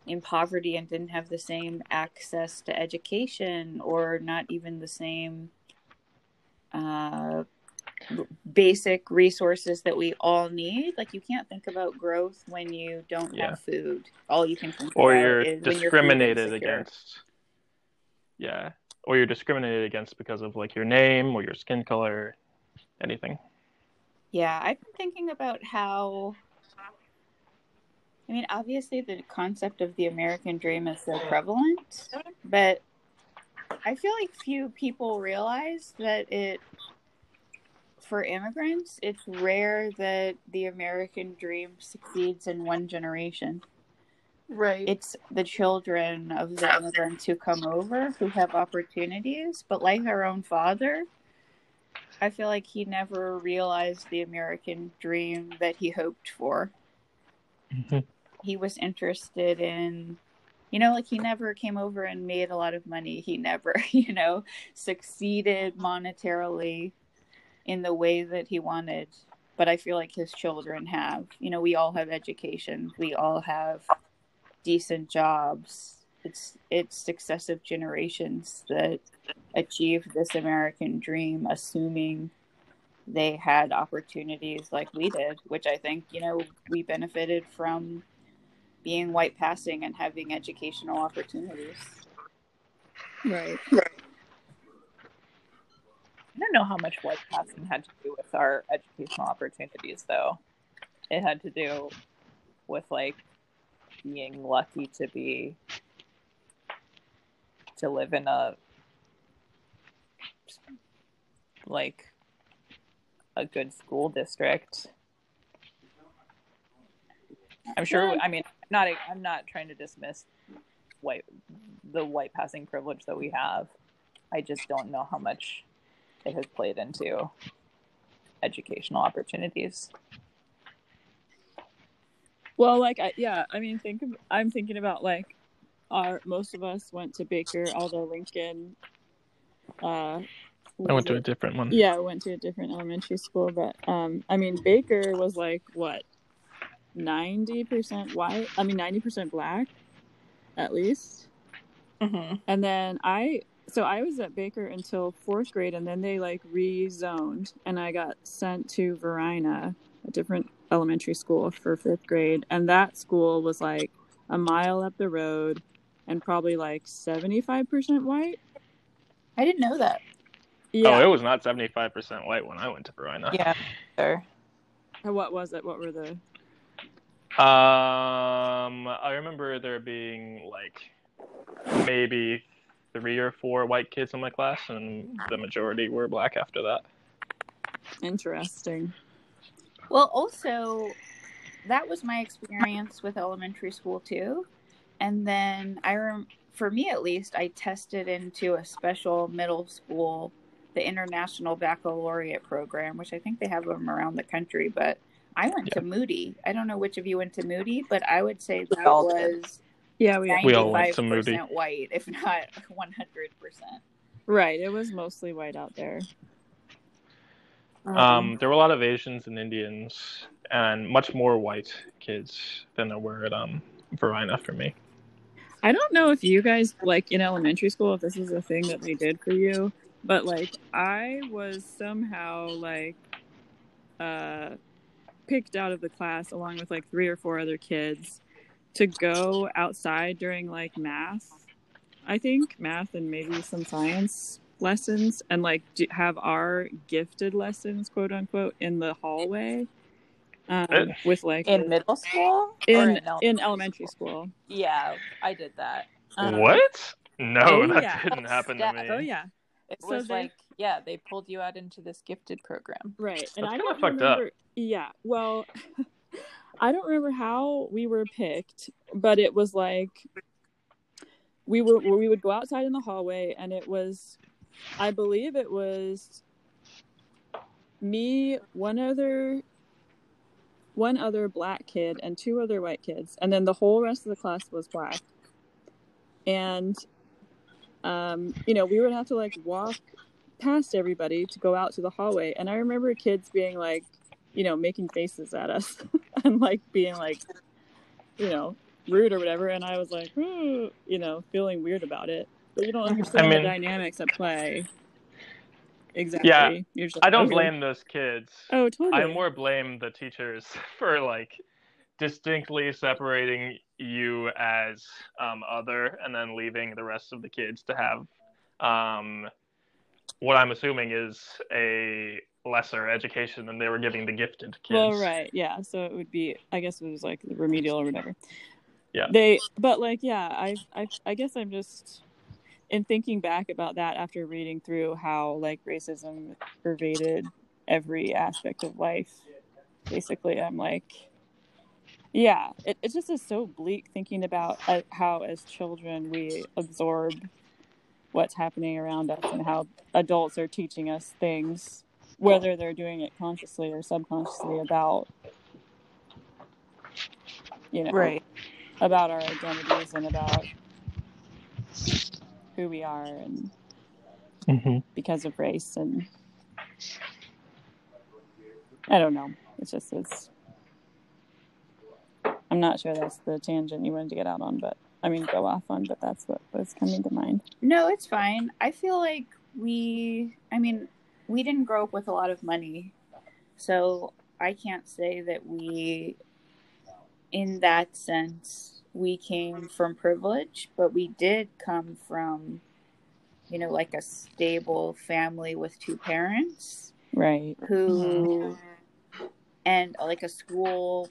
in poverty and didn't have the same access to education or not even the same uh, basic resources that we all need. Like you can't think about growth when you don't
Yeah.
have food. All you can think
Or
about
you're
is when you're
discriminated against. Yeah. Or you're discriminated against because of like your name or your skin color, anything.
Yeah, I've been thinking about how. I mean, obviously, the concept of the American dream is so prevalent, but I feel like few people realize that it, for immigrants, it's rare that the American dream succeeds in one generation.
right
It's the children of the immigrants who come over who have opportunities, but like our own father, I feel like he never realized the American dream that he hoped for. Mm-hmm. He was interested in, you know, like he never came over and made a lot of money. He never, you know, succeeded monetarily in the way that he wanted. But I feel like his children have. You know, we all have education, we all have decent jobs. It's it's successive generations that achieved this American dream, assuming they had opportunities like we did, which I think you know we benefited from being white passing and having educational opportunities.
Right.
I don't know how much white passing had to do with our educational opportunities, though. It had to do with like being lucky to be to live in a like a good school district. I'm sure. I mean, I'm not. I'm not trying to dismiss white the white passing privilege that we have. I just don't know how much it has played into educational opportunities.
Well, like, I, yeah, I mean, think of, I'm thinking about like, our most of us went to Baker, although Lincoln. Uh,
I went to a different one.
Yeah, I went to a different elementary school, but um, I mean, Baker was like what, ninety percent white. I mean, ninety percent black, at least.
Mm-hmm.
And then I, so I was at Baker until fourth grade, and then they like rezoned, and I got sent to Varina, a different elementary school for fifth grade, and that school was like a mile up the road, and probably like seventy five percent white.
I didn't know that.
Yeah.
Oh, it was not 75% white when I went to Verona.
Yeah, sure.
And what was it? What were the?
Um, I remember there being like maybe three or four white kids in my class, and the majority were black after that.
Interesting.
Well, also, that was my experience with elementary school too. And then I rem- for me at least, I tested into a special middle school, the International Baccalaureate program, which I think they have them around the country. But I went to Moody. I don't know which of you went to Moody, but I would say that
all
was
Yeah, we
We all went to Moody.
white, if not one hundred percent.
right. It was mostly white out there.
Um, there were a lot of Asians and Indians, and much more white kids than there were at um, Varina for me.
I don't know if you guys like in elementary school if this is a thing that they did for you, but like I was somehow like uh picked out of the class along with like three or four other kids to go outside during like math. I think math and maybe some science lessons and like do, have our gifted lessons quote unquote in the hallway um, with like
In
the-
middle school? Or
in
ele-
in elementary school.
Yeah, I did that. Um,
what? No,
oh,
that didn't happen to me.
Oh yeah,
It
So
was
they-
like, yeah, they pulled you out into this gifted program.
right. And
That's
I don't
fucked up.
remember. Yeah, well, I don't remember how we were picked, but it was like we were we would go outside in the hallway, and it was, I believe it was me, one other. One other black kid and two other white kids, and then the whole rest of the class was black. And, um, you know, we would have to like walk past everybody to go out to the hallway. And I remember kids being like, you know, making faces at us and like being like, you know, rude or whatever. And I was like, "Hmm," you know, feeling weird about it. But you don't understand
mean-
the dynamics at play. Exactly.
Yeah, I don't
"Okay."
blame those kids.
Oh, totally.
I more blame the teachers for like distinctly separating you as um, other and then leaving the rest of the kids to have um, what I'm assuming is a lesser education than they were giving the gifted kids.
Well, right, yeah. So it would be, I guess it was like the remedial or whatever.
Yeah.
They, but like, yeah, I, I, I guess I'm just in thinking back about that after reading through how like racism pervaded every aspect of life. Basically, I'm like, yeah, it, it just is so bleak thinking about uh, how as children we absorb what's happening around us and how adults are teaching us things whether they're doing it consciously or subconsciously about you know
Right.
about our identities and about who we are and
hmm
because of race and I don't know. It's just it's I'm not sure that's the tangent you wanted to get out on, but I mean go off on, but that's what was coming to mind.
No, it's fine. I feel like we, I mean, we didn't grow up with a lot of money. So I can't say that we, in that sense, we came from privilege, but we did come from, you know, like a stable family with two parents
Right.
who, mm-hmm. and like a school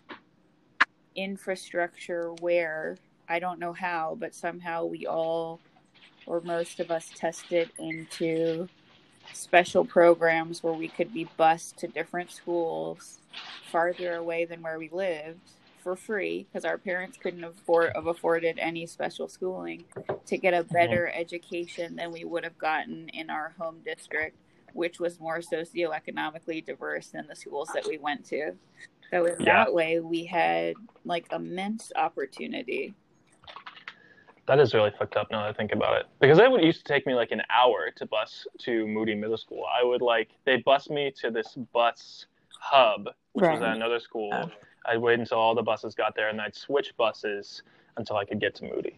infrastructure where I don't know how, but somehow we all, or most of us, tested into special programs where we could be bused to different schools farther away than where we lived for free because our parents couldn't afford have afforded any special schooling to get a mm-hmm. better education than we would have gotten in our home district which was more socioeconomically diverse than the schools that we went to so in
Yeah.
that way we had like immense opportunity
That is really fucked up now that I think about it. Because it would used to take me like an hour to bus to Moody Middle School. I would like they'd bus me to this bus hub, which was at another school.
Oh.
I'd wait until all the buses got there, and I'd switch buses until I could get to Moody.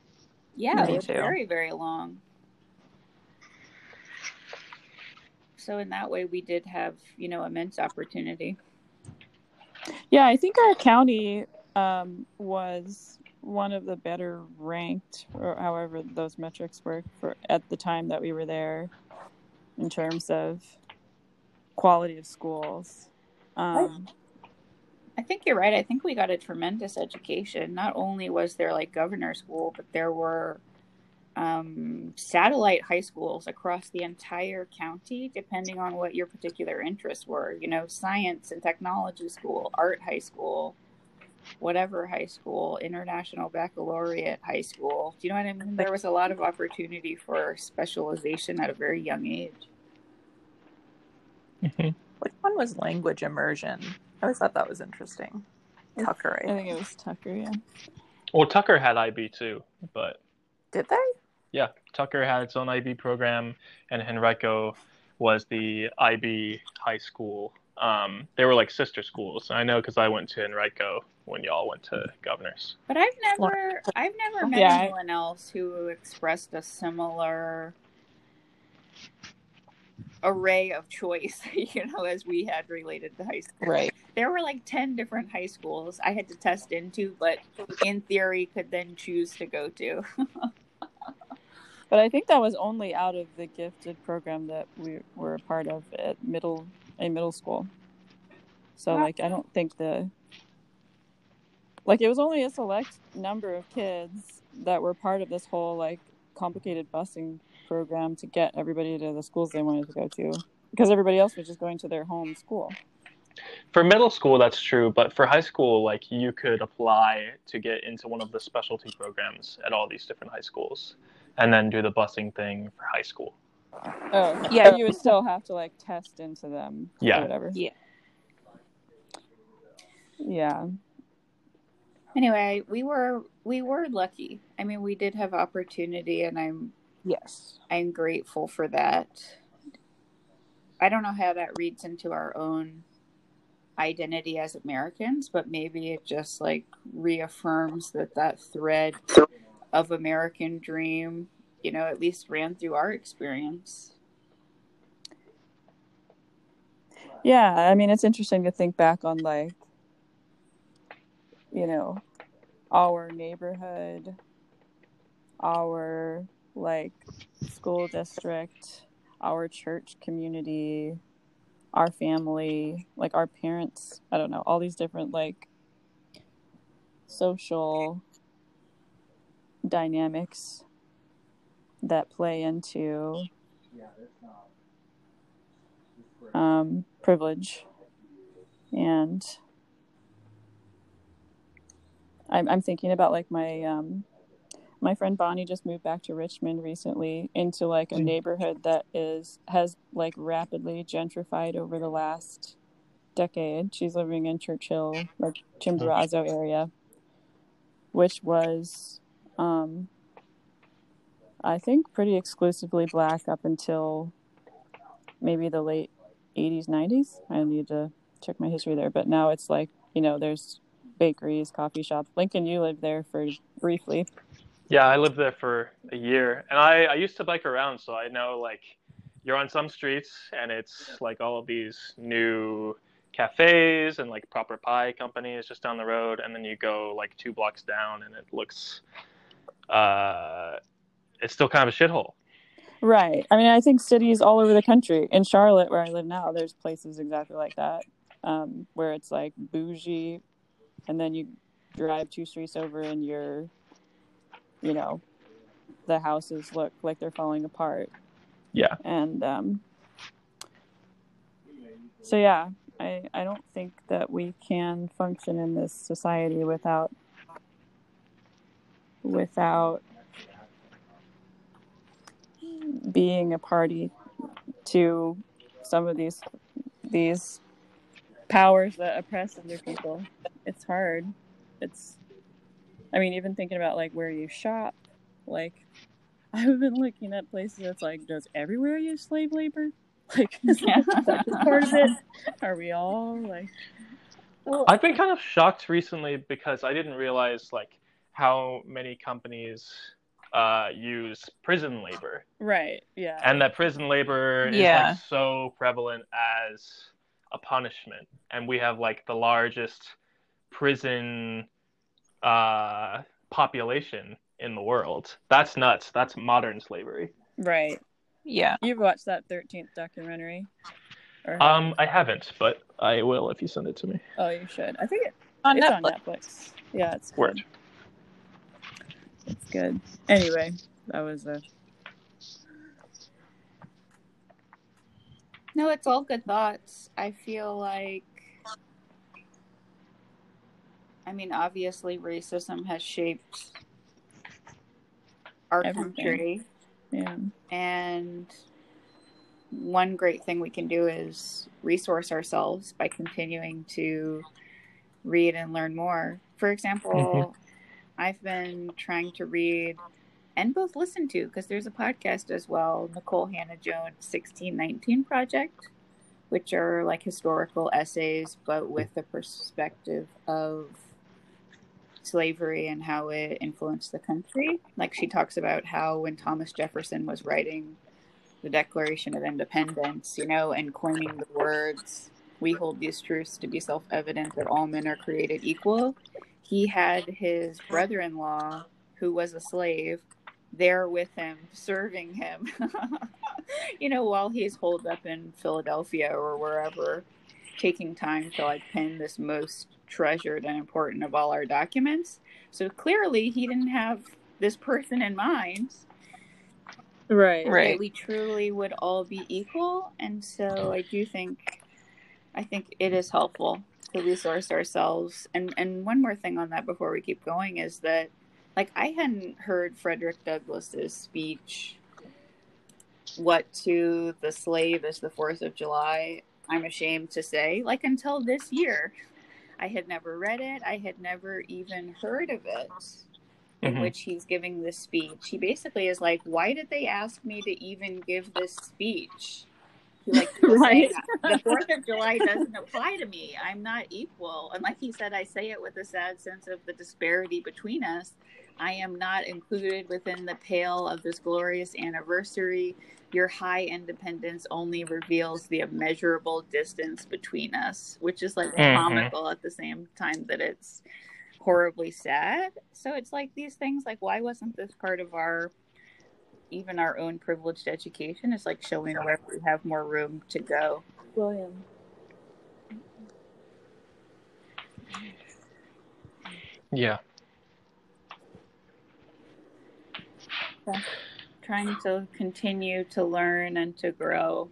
Yeah,
Me
it was
too.
very, very long. So in that way, we did have, you know, immense opportunity.
Yeah, I think our county um, was one of the better ranked, or however those metrics work, for at the time that we were there, in terms of quality of schools. Um,
I think you're right. I think we got a tremendous education. Not only was there like governor school, but there were um, satellite high schools across the entire county, depending on what your particular interests were. You know, science and technology school, art high school, whatever high school, international baccalaureate high school. Do you know what I mean? There was a lot of opportunity for specialization at a very young age.
Which one was language immersion? I always thought that was interesting. Tucker,
I
I
think it was Tucker. Yeah.
Well, Tucker had IB too, but
Did they?
Yeah, Tucker had its own IB program, and Henrico was the IB high school Um, they were like sister schools. I know because I went to Henrico when y'all went to Governors.
But I've never, I've never met
Yeah.
anyone else who expressed a similar array of choice, you know, as we had related to high school.
Right.
There were like 10 different high schools I had to test into, but in theory could then choose to go to.
But I think that was only out of the gifted program that we were a part of at middle in middle school. So like I don't think the like it was only a select number of kids that were part of this whole like complicated busing program to get everybody to the schools they wanted to go to because everybody else was just going to their home school.
For middle school, that's true, but for high school, like you could apply to get into one of the specialty programs at all these different high schools, and then do the busing thing for high school.
Oh,
Yeah.
yeah, you would still have to like test into them
Yeah.
or whatever.
Yeah.
Yeah.
anyway, we were we were lucky. I mean, we did have opportunity and I'm
Yes.
I'm grateful for that. I don't know how that reads into our own identity as Americans, but maybe it just like reaffirms that that thread of American dream, you know, at least ran through our experience.
Yeah, I mean, it's interesting to think back on like, you know, our neighborhood, our like school district, our church community, our family, like our parents, I don't know, all these different like social dynamics that play into um, privilege, and I'm I'm thinking about like my um, my friend Bonnie just moved back to Richmond recently into like a neighborhood that is has like rapidly gentrified over the last decade. She's living in Church Hill, like Chimborazo area, which was um, I think pretty exclusively black up until maybe the late 80s 90s i need to check my history there but now it's like you know there's bakeries coffee shops. Lincoln you lived there for briefly.
Yeah, I lived there for a year, and I, I used to bike around, so I know like you're on some streets, and it's like all of these new cafes and like proper pie companies just down the road, and then you go like two blocks down, and it looks, uh, it's still kind of a shithole.
right i mean i think cities all over the country in charlotte where i live now there's places exactly like that um, where it's like bougie and then you drive two streets over and you're you know the houses look like they're falling apart
Yeah.
and um, so yeah I, I don't think that we can function in this society without without being a party to some of these these powers that oppress other people. It's hard. It's i mean even thinking about like where you shop like i've been looking at places that's like does everywhere use slave labor? Like that part of it? Are we all like well,
I've been kind of shocked recently because I didn't realize like how many companies uh, use prison labor,
right yeah
and that prison labor is like so prevalent as a punishment, and we have like the largest prison uh, population in the world. That's nuts. That's modern slavery.
right
Yeah.
you've watched that 13th documentary or
Um, I haven't, but I will if you send it to me.
oh you should i think it,
On
it's
Netflix.
on netflix yeah it's good.
Word.
It's good. Anyway, that was a
No, it's all good thoughts. I feel like I mean, obviously racism has shaped our
Everything.
country
yeah.
and one great thing we can do is resource ourselves by continuing to read and learn more. For example, mm-hmm. I've been trying to read and both listen to because there's a podcast as well, Nikole Hannah-Jones 1619 Project, which are like historical essays, but with the perspective of slavery and how it influenced the country. Like she talks about how when Thomas Jefferson was writing the Declaration of Independence, you know, and coining the words, we hold these truths to be self evident that all men are created equal. He had his brother in law, who was a slave, there with him, serving him, you know, while he's holed up in Philadelphia or wherever, taking time to like pen this most treasured and important of all our documents. So clearly, he didn't have this person in mind.
Right.
Right.
We truly would all be equal. And so oh. I do think, I think it is helpful to resource ourselves. And and one more thing on that before we keep going is that, like, I hadn't heard Frederick Douglass's speech. What to the slave is the Fourth of July. I'm ashamed to say, like until this year. I had never read it. I had never even heard of it, in
Mhm.
which he's giving this speech. He basically is like, "Why did they ask me to even give this speech?" Like
Right.
the Fourth of July doesn't apply to me. I'm not equal. And like he said, I say it with a sad sense of the disparity between us. I am not included within the pale of this glorious anniversary. Your high independence only reveals the immeasurable distance between us, which is like
Mhm.
comical at the same time that it's horribly sad. So it's like these things like why wasn't this part of our even our own privileged education? is like showing where we have more room to go.
William.
Yeah.
trying to continue to learn and to grow.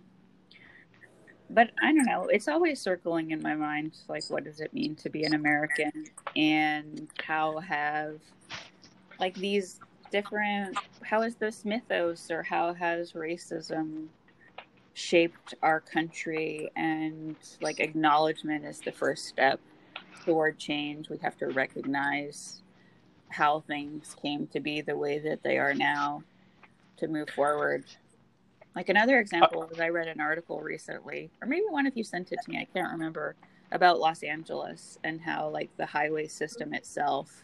But I don't know, it's always circling in my mind like what does it mean to be an American and how have like these different how is this mythos or how has racism shaped our country and like acknowledgement is the first step toward change. We have to recognize how things came to be the way that they are now to move forward. Like another example is I read an article recently, or maybe one of you sent it to me, I can't remember, about Los Angeles and how like the highway system itself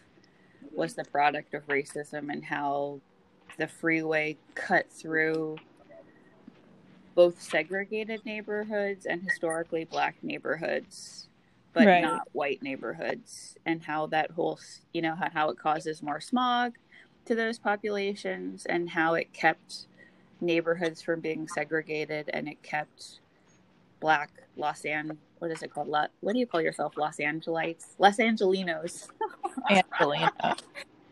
was the product of racism and how the freeway cut through both segregated neighborhoods and historically black neighborhoods but
Right.
not white neighborhoods and how that whole you know how, how it causes more smog to those populations and how it kept neighborhoods from being segregated and it kept black los an what is it called La- what do you call yourself los angelites los angelinos
Angelina.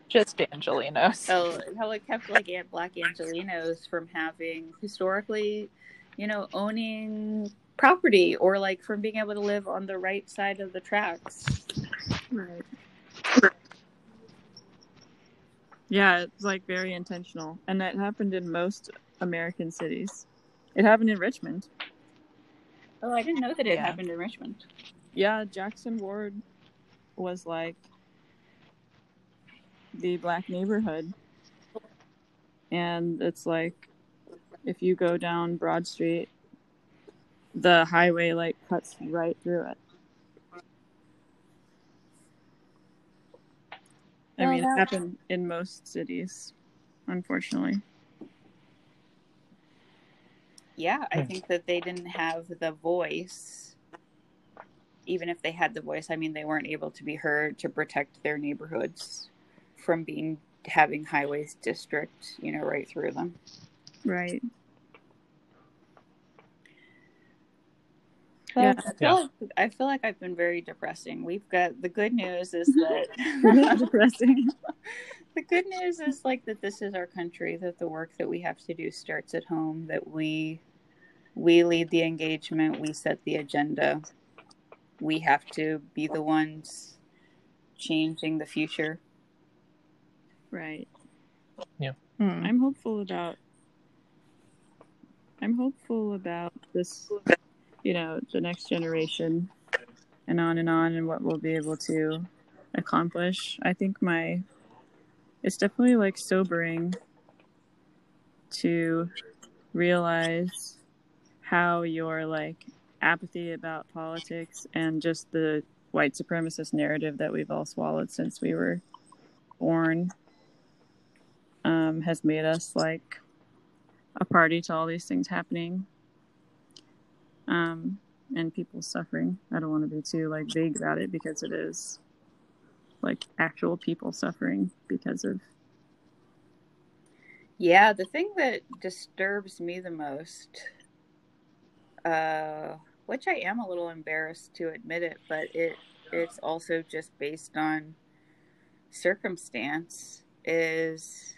Just Angelenos.
so how it kept like Aunt black angelenos from having historically you know owning property or like from being able to live on the right side of the tracks
Right. Yeah, it's like very intentional. And that happened in most American cities. It happened in Richmond.
Oh i didn't know that it
Yeah.
happened in richmond
Yeah, Jackson Ward was like the black neighborhood. And it's like if you go down Broad Street, the highway like cuts right through it. I mean, it happened in most cities, unfortunately.
Yeah i think that they didn't have the voice even if they had the voice i mean they weren't able to be heard to protect their neighborhoods from being having highways district you know right through them
Right. Yeah.
I, feel
Yeah.
like, I feel like I've been very depressing. We've got the good news is that
depressing.
the good news is like that this is our country, that the work that we have to do starts at home, that we we lead the engagement, we set the agenda. We have to be the ones changing the future.
Right.
Hmm.
I'm hopeful about I'm hopeful about this you know, the next generation and on and on and what we'll be able to accomplish. I think my it's definitely like sobering to realize how your like apathy about politics and just the white supremacist narrative that we've all swallowed since we were born um, has made us like a party to all these things happening um, and people suffering. I don't want to be too like vague about it because it is like actual people suffering because of
Yeah, the thing that disturbs me the most, uh, which I am a little embarrassed to admit it, but it it's also just based on circumstance, is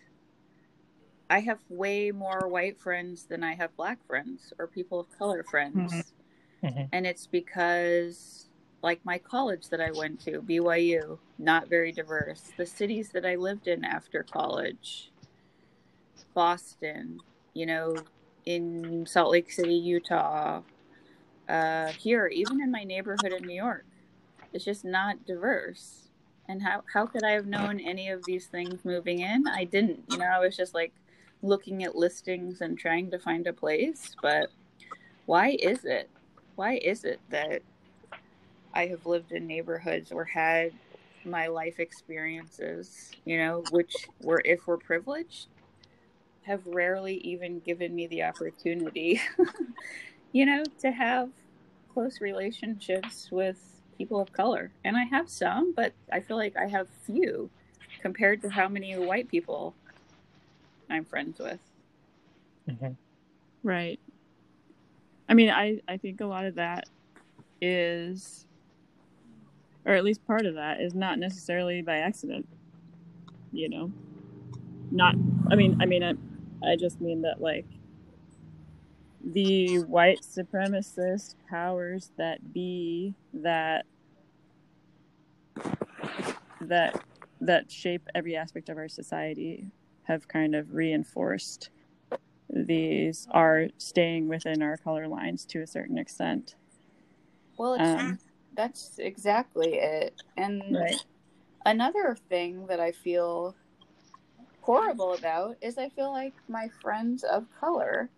I have way more white friends than I have black friends or people of color friends.
Mhm.
And it's because, like, my college that I went to, BYU, not very diverse. The cities that I lived in after college, Boston, you know, in Salt Lake City, Utah, uh, here, even in my neighborhood in New York, it's just not diverse. And how, how could I have known any of these things moving in? I didn't. You know, I was just like looking at listings and trying to find a place. But why is it? Why is it that I have lived in neighborhoods or had my life experiences, you know, which were, if we're privileged, have rarely even given me the opportunity, you know, to have close relationships with people of color. And I have some, but I feel like I have few compared to how many white people I'm friends with.
Mhm.
Right. I mean, I, I think a lot of that is, or at least part of that, is not necessarily by accident. You know, not. I mean, I mean, I, I just mean that like the white supremacist powers that be that that that shape every aspect of our society have kind of reinforced these are staying within our color lines to a certain extent.
Well, it's,
Um,
that's exactly it. And
right.
another thing that I feel horrible about is I feel like my friends of color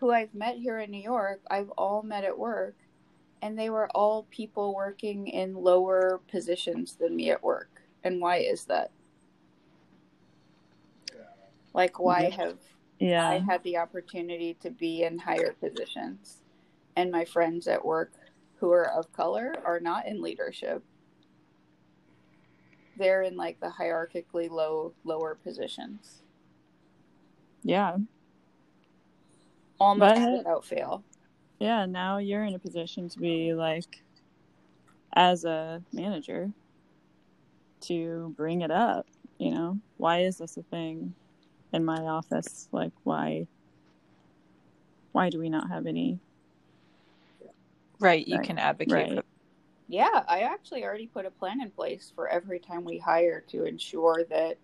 who I've met here in New York, I've all met at work, and they were all people working in lower positions than me at work. And why is that? Like, why have I had the opportunity to be in higher positions, and my friends at work who are of color are not in leadership. They're in like the hierarchically low lower positions,
Yeah.
almost
But-
without fail.
Yeah. Now you're in a position to be like, as a manager, to bring it up. You know, why is this a thing in my office? Like, why? Why do we not have any?
Right. You
Right.
can advocate
Right.
for
Yeah, I actually already put a plan in place for every time we hire to ensure that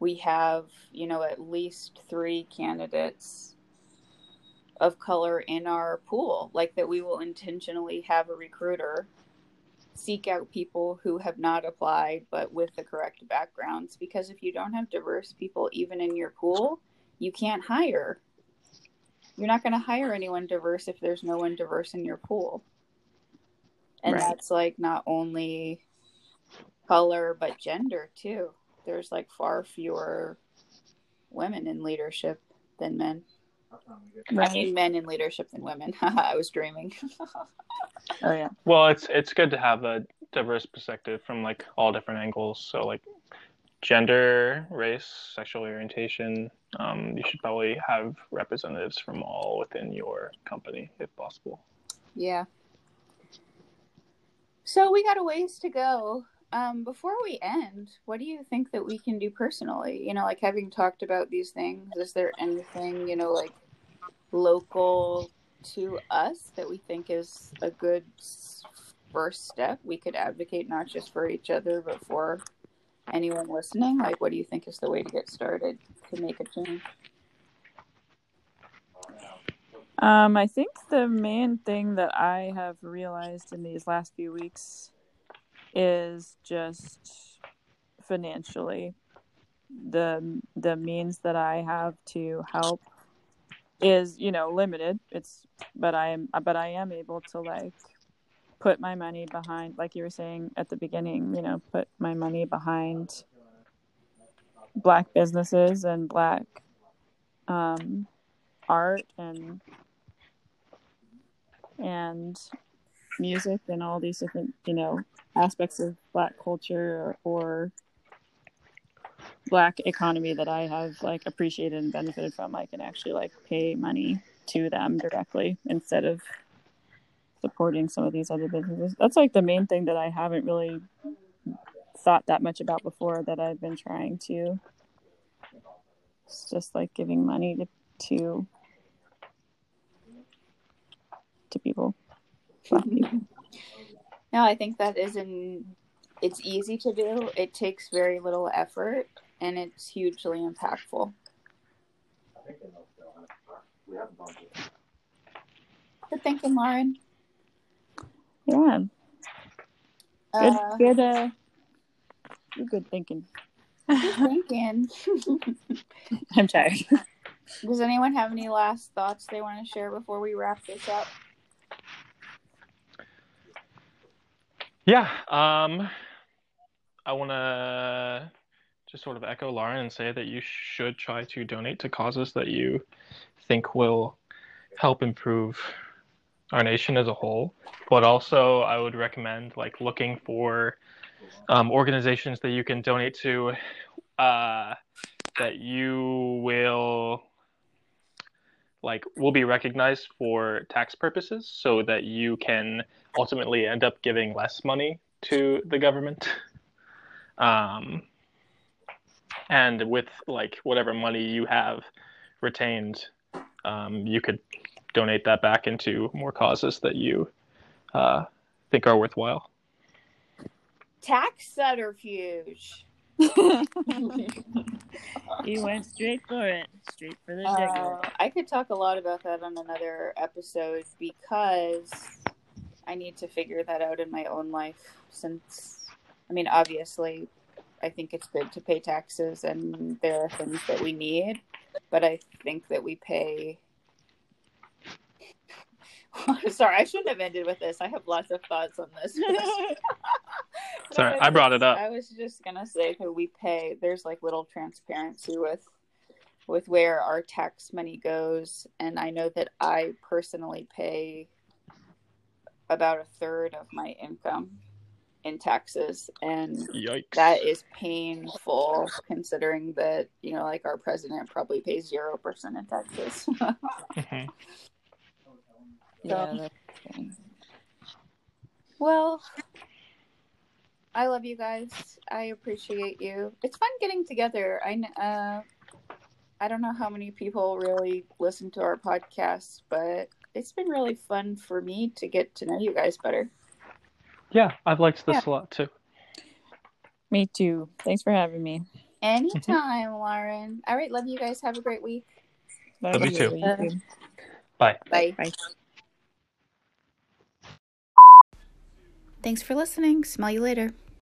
we have, you know, at least three candidates of color in our pool. Like that we will intentionally have a recruiter seek out people who have not applied but with the correct backgrounds. Because if you don't have diverse people even in your pool, you can't hire. You're not going to hire anyone diverse if there's no one diverse in your pool and
Right.
that's like not only color but gender too there's like far fewer women in leadership than men i mean men in leadership than women i was dreaming
Oh yeah.
Well, it's it's good to have a diverse perspective from like all different angles. So like gender, race, sexual orientation. Um, you should probably have representatives from all within your company if possible.
yeah so we got a ways to go. Um, before we end what do you think that we can do personally? You know like having talked about these things is there anything you know like local to us that we think is a good first step? We could advocate not just for each other but for anyone listening. Like what do you think is the way to get started to make a change
Um, I think the main thing that I have realized in these last few weeks is just financially the the means that I have to help is you know limited. It's but i am but i am able to like put my money behind like you were saying at the beginning you know put my money behind black businesses and black um, art and and music and all these different you know aspects of black culture or, or black economy that I have like appreciated and benefited from, I can actually like pay money to them directly instead of supporting some of these other businesses. That's like the main thing that I haven't really thought that much about before that I've been trying to. It's just like giving money to to, to people. People.
No, I think that is an it's easy to do. It takes very little effort and it's hugely impactful. Good thinking, Lauren.
Yeah. Good
Uh,
good uh good thinking.
good thinking.
I'm tired.
Does anyone have any last thoughts they want to share before we wrap this up?
Yeah. Um, I want to just sort of echo Lauren and say that you should try to donate to causes that you think will help improve our nation as a whole. But also, I would recommend like looking for um, organizations that you can donate to uh, that you will like will be recognized for tax purposes so that you can ultimately end up giving less money to the government um, and with like whatever money you have retained um, you could donate that back into more causes that you uh, think are worthwhile
Tax subterfuge.
he went straight for it. Straight for the
Uh. I could talk a lot about that on another episode because I need to figure that out in my own life. Since, I mean, obviously, I think it's good to pay taxes and there are things that we need, but I think that we pay. Sorry, I shouldn't have ended with this. I have lots of thoughts on this.
Sorry, I brought it up.
I was just gonna say that we pay. There's like little transparency with with where our tax money goes, and I know that I personally pay about a third of my income in taxes, and
yikes
that is painful considering that you know, like our president probably pays zero percent in taxes.
Mhm.
yeah, that's
Well, I love you guys. I appreciate you. It's fun getting together. I kn- uh, I don't know how many people really listen to our podcast, but it's been really fun for me to get to know you guys better.
yeah i've liked this a lot too
Me too. Thanks for having me.
Anytime, Lauren. All right, love you guys. Have a great week.
Love you too.
You too.
bye
Bye.
Bye.
Thanks for listening. Smell you later.